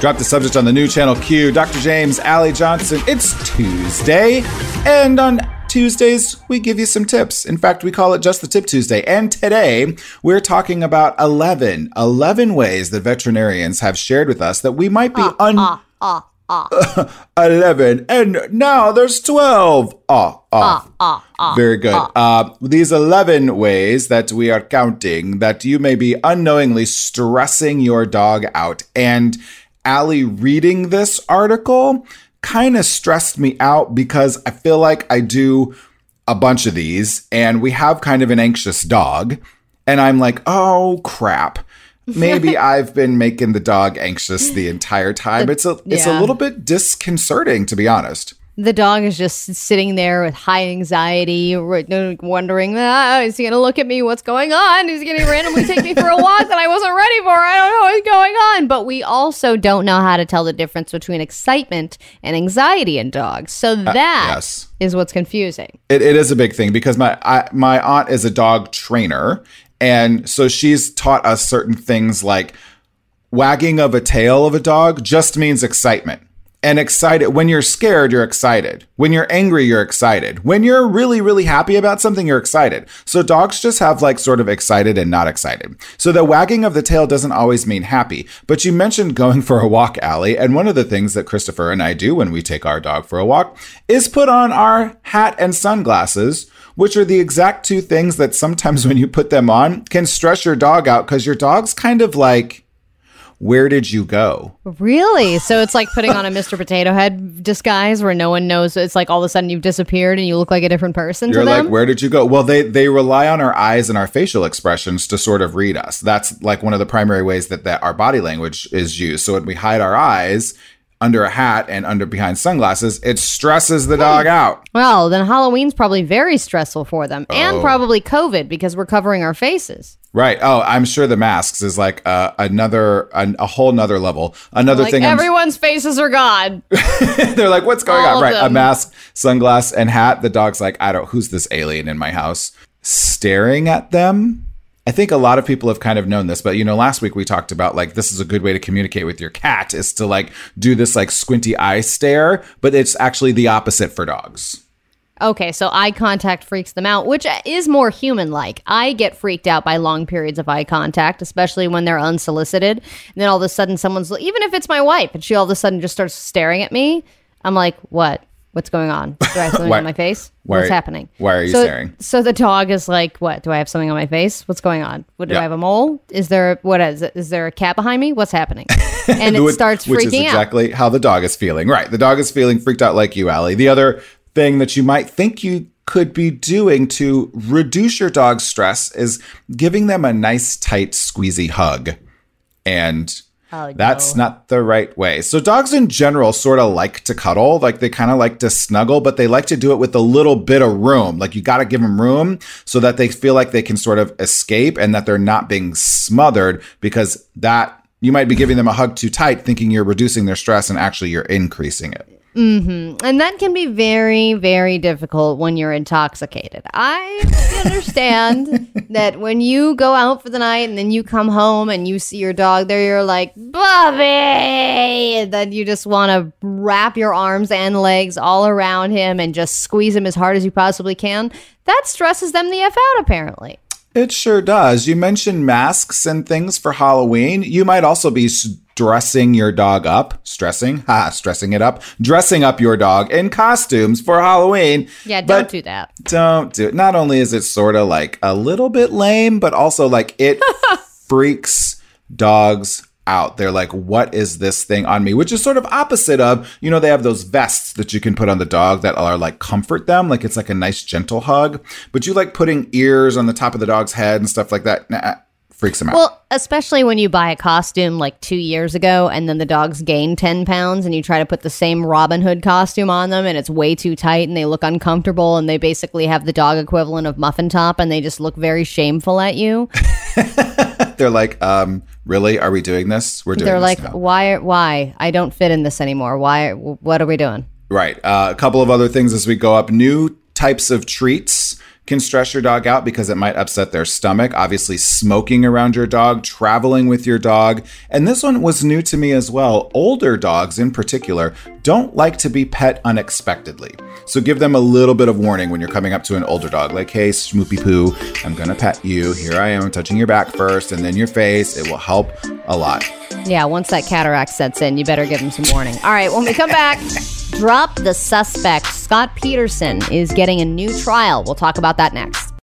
Drop the subject on the new channel Q. Dr. James, Ally Johnson. It's Tuesday. And on Tuesdays, we give you some tips. In fact, we call it just the Tip Tuesday. And today, we're talking about 11, 11 ways that veterinarians have shared with us that we might be un. Ah, ah, ah. 11 and now there's 12 ah ah ah, ah, very good uh, these 11 ways that we are counting that you may be unknowingly stressing your dog out and Ally reading this article kind of stressed me out because I feel like I do a bunch of these and we have kind of an anxious dog and I'm like oh crap maybe I've been making the dog anxious the entire time. It's a it's a little bit disconcerting to be honest. The dog is just sitting there with high anxiety, wondering, ah, is he going to look at me? What's going on? Is he going to randomly take me for a walk that I wasn't ready for? I don't know what's going on. But we also don't know how to tell the difference between excitement and anxiety in dogs. So that is Uh, yes. what's confusing. It, it is a big thing because my I, my aunt is a dog trainer, and so she's taught us certain things like wagging of a tail of a dog just means excitement. And excited when you're scared, you're excited. When you're angry, you're excited. When you're really, really happy about something, you're excited. So dogs just have like sort of excited and not excited. So the wagging of the tail doesn't always mean happy. But you mentioned going for a walk, Ally, and one of the things that Christopher and I do when we take our dog for a walk is put on our hat and sunglasses which are the exact two things that sometimes when you put them on can stress your dog out because your dog's kind of like, where did you go? Really? So it's like putting on a Mr. Potato Head disguise where no one knows. It's like all of a sudden you've disappeared and you look like a different person You're to them. like, where did you go? Well, they they rely on our eyes and our facial expressions to sort of read us. That's like one of the primary ways that, that our body language is used. So when we hide our eyes under a hat and under behind sunglasses, it stresses the dog out. Well, then Halloween's probably very stressful for them, and Oh. probably COVID because we're covering our faces. Right. Oh, I'm sure the masks is like uh, another an, a whole nother level. Another Like thing I'm everyone's faces are gone. They're like, what's going All on? of Right. A them. mask, sunglass, and hat. The dog's like, I don't, who's this alien in my house? Staring at them. I think a lot of people have kind of known this, but you know, last week we talked about like this is a good way to communicate with your cat is to like do this like squinty eye stare, but it's actually the opposite for dogs. Okay, so eye contact freaks them out, which is more human like. I get freaked out by long periods of eye contact, especially when they're unsolicited. And then all of a sudden, someone's, even if it's my wife, and she all of a sudden just starts staring at me, I'm like, what? What's going on? Do I have something Why- on my face? What's are- happening? why are you so, staring? So the dog is like, what? Do I have something on my face? What's going on? What, do Yeah. I have a mole? Is there, what is it? Is there a cat behind me? What's happening? And it Which- starts which is freaking out. exactly how the dog is feeling. Right. The dog is feeling freaked out like you, Ally. The other thing that you might think you could be doing to reduce your dog's stress is giving them a nice, tight, squeezy hug. And Oh, that's no. not the right way. So dogs in general sort of like to cuddle, like they kind of like to snuggle, but they like to do it with a little bit of room. Like you got to give them room so that they feel like they can sort of escape and that they're not being smothered because that you might be giving them a hug too tight thinking you're reducing their stress and actually you're increasing it. Mm-hmm. And that can be very, very difficult when you're intoxicated. I understand that when you go out for the night and then you come home and you see your dog there, you're like, Bobby! And then you just want to wrap your arms and legs all around him and just squeeze him as hard as you possibly can. That stresses them the F out, apparently. It sure does. You mentioned masks and things for Halloween. You might also be dressing your dog up, stressing, ha, stressing it up, dressing up your dog in costumes for Halloween. Yeah, don't do that. Don't do it. Not only is it sort of like a little bit lame, but also like it freaks dogs out. They're like, what is this thing on me? Which is sort of opposite of, you know, they have those vests that you can put on the dog that are like comfort them. Like it's like a nice gentle hug. But you like putting ears on the top of the dog's head and stuff like that. Nah, freaks them out. Well, especially when you buy a costume like two years ago and then the dogs gain 10 pounds and you try to put the same Robin Hood costume on them and it's way too tight and they look uncomfortable and they basically have the dog equivalent of Muffin Top and they just look very shameful at you. They're like, um, really? Are we doing this? We're doing They're like, now. why, why? I don't fit in this anymore. Why, what are we doing? Right. Uh, a couple of other things as we go up. New types of treats can stress your dog out because it might upset their stomach. Obviously, smoking around your dog, traveling with your dog. And this one was new to me as well. Older dogs, in particular, don't like to be pet unexpectedly. So give them a little bit of warning when you're coming up to an older dog, like, hey, Schmoopy Poo, I'm gonna pet you. Here I am, touching your back first and then your face. It will help a lot. Yeah, once that cataract sets in, you better give them some warning. All right, when we come back, drop the suspect. Scott Peterson is getting a new trial. We'll talk about that next.